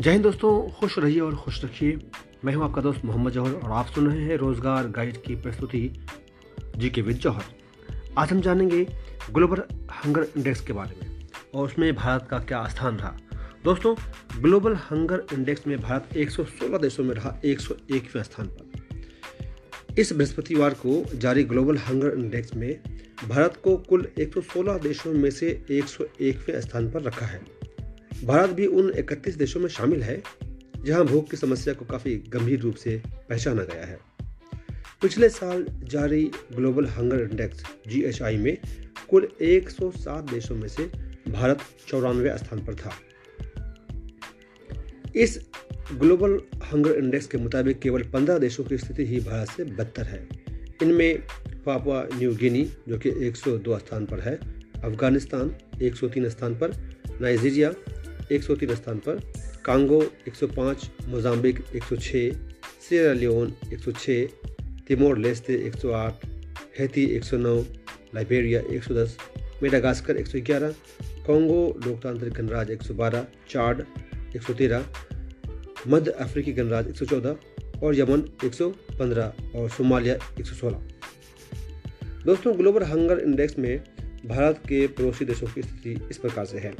जय हिंद दोस्तों, खुश रहिए और खुश रखिए। मैं हूँ आपका दोस्त मोहम्मद जौहर और आप सुन रहे हैं रोज़गार गाइड की प्रस्तुति जी के विद जौहर। आज हम जानेंगे ग्लोबल हंगर इंडेक्स के बारे में और उसमें भारत का क्या स्थान रहा। दोस्तों, ग्लोबल हंगर इंडेक्स में भारत 116 देशों में रहा 101वें स्थान पर। इस बृहस्पतिवार को जारी ग्लोबल हंगर इंडेक्स में भारत को कुल 116 देशों में से 101वें स्थान पर रखा है। भारत भी उन 31 देशों में शामिल है, जहाँ भूख की समस्या को काफ़ी गंभीर रूप से पहचाना गया है। पिछले साल जारी ग्लोबल हंगर इंडेक्स जीएचआई में कुल 107 देशों में से भारत चौरानवे स्थान पर था। इस ग्लोबल हंगर इंडेक्स के मुताबिक केवल 15 देशों की स्थिति ही भारत से बदतर है। इनमें पापुआ न्यू गिनी, जो कि 102 स्थान पर है, अफ़गानिस्तान 103 स्थान पर, नाइजीरिया 103 स्थान पर Congo 105 Mozambique 106 Sierra Leone 106 Timor Leste 108 Haiti 109 Liberia 110 Madagascar 111 Congo लोकतांत्रिक गणराज्य 112 चाड 113 मध्य अफ्रीकी गणराज्य 114 और यमन 115 और सोमालिया 116 दोस्तों ग्लोबल हंगर इंडेक्स में भारत के पड़ोसी देशों की स्थिति इस प्रकार से है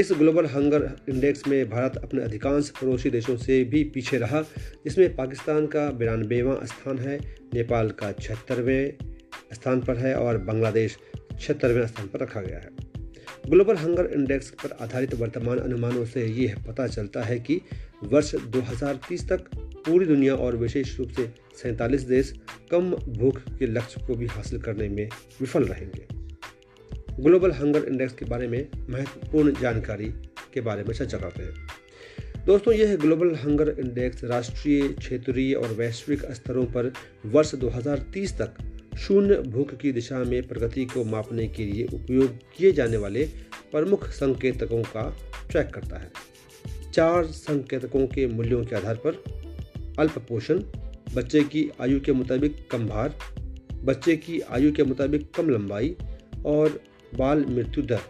इस ग्लोबल हंगर इंडेक्स में भारत अपने अधिकांश पड़ोसी देशों से भी पीछे रहा, जिसमें पाकिस्तान का बिरानबेवा स्थान है, नेपाल का छिहत्तरवें स्थान पर है और बांग्लादेश छिहत्तरवें स्थान पर रखा गया है। ग्लोबल हंगर इंडेक्स पर आधारित वर्तमान अनुमानों से ये पता चलता है कि वर्ष 2030 तक पूरी दुनिया और विशेष रूप से सैंतालीस देश कम भूख के लक्ष्य को भी हासिल करने में विफल रहेंगे। ग्लोबल हंगर इंडेक्स के बारे में महत्वपूर्ण जानकारी के बारे में चर्चा करते हैं। दोस्तों, यह ग्लोबल हंगर इंडेक्स राष्ट्रीय, क्षेत्रीय और वैश्विक स्तरों पर वर्ष 2030 तक शून्य भूख की दिशा में प्रगति को मापने के लिए उपयोग किए जाने वाले प्रमुख संकेतकों का ट्रैक करता है। चार संकेतकों के मूल्यों के आधार पर अल्प पोषण बच्चे की आयु के मुताबिक कम भार, बच्चे की आयु के मुताबिक कम लंबाई और बाल मृत्यु दर।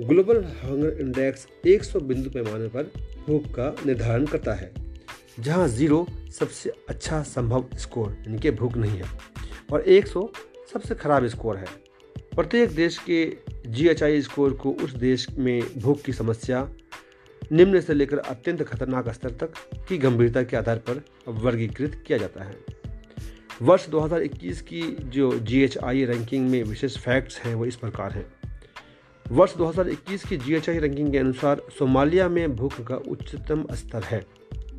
ग्लोबल हंगर इंडेक्स 100 बिंदु पैमाने पर भूख का निर्धारण करता है, जहाँ ज़ीरो सबसे अच्छा संभव स्कोर, यानी कि भूख नहीं है, और 100 सबसे खराब स्कोर है। प्रत्येक देश के जीएचआई स्कोर को उस देश में भूख की समस्या, निम्न से लेकर अत्यंत खतरनाक स्तर तक की गंभीरता के आधार पर वर्गीकृत किया जाता है। वर्ष 2021 की जो जीएचआई रैंकिंग में विशेष फैक्ट्स हैं, वो इस प्रकार हैं। वर्ष 2021 की जीएचआई रैंकिंग के अनुसार सोमालिया में भूख का उच्चतम स्तर है।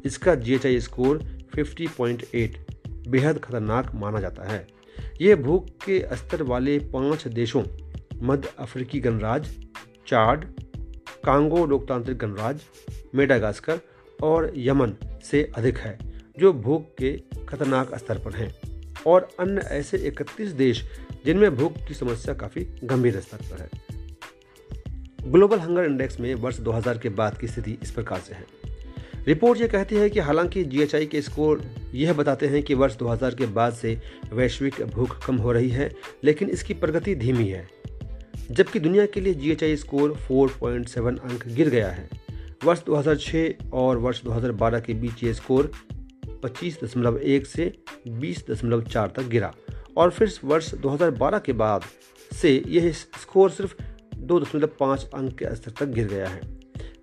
इसका जीएचआई स्कोर 50.8 बेहद खतरनाक माना जाता है। ये भूख के स्तर वाले पाँच देशों, मध्य अफ्रीकी गणराज्य, चाड, कांगो लोकतांत्रिक गणराज्य, मेडागास्कर और यमन से अधिक है, जो भूख के खतरनाक स्तर पर हैं। और अन्य ऐसे 31 देश जिनमें भूख की समस्या काफ़ी गंभीर स्तर पर है। ग्लोबल हंगर इंडेक्स में वर्ष 2000 के बाद की स्थिति इस प्रकार से है। रिपोर्ट ये कहती है कि हालाँकि जीएचआई के स्कोर यह बताते हैं कि वर्ष 2000 के बाद से वैश्विक भूख कम हो रही है, लेकिन इसकी प्रगति धीमी है। जबकि दुनिया के लिए जीएचआई स्कोर 4.7 अंक गिर गया है। वर्ष 2006 और वर्ष 2012 के बीच ये स्कोर पच्चीस दशमलव एक से बीस दशमलव चार तक गिरा और फिर वर्ष 2012 के बाद से यह स्कोर सिर्फ़ दो दशमलव पाँच अंक के स्तर तक गिर गया है।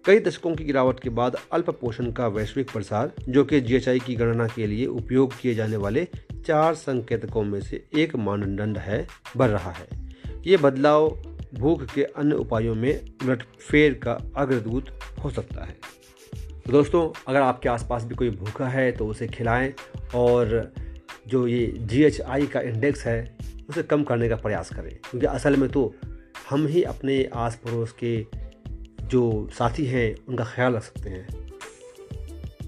कई दशकों की गिरावट के बाद अल्प पोषण का वैश्विक प्रसार, जो कि जीएचआई की गणना के लिए उपयोग किए जाने वाले चार संकेतकों में से एक मानदंड है, बढ़ रहा है। ये बदलाव भूख के अन्य उपायों में उलटफेर का अग्रदूत हो सकता है। तो दोस्तों, अगर आपके आसपास भी कोई भूखा है तो उसे खिलाएँ और जो ये GHI का इंडेक्स है, उसे कम करने का प्रयास करें। क्योंकि असल में तो हम ही अपने आस पड़ोस के जो साथी हैं, उनका ख्याल रख सकते हैं।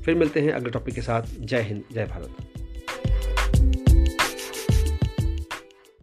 फिर मिलते हैं अगले टॉपिक के साथ। जय हिंद, जय भारत।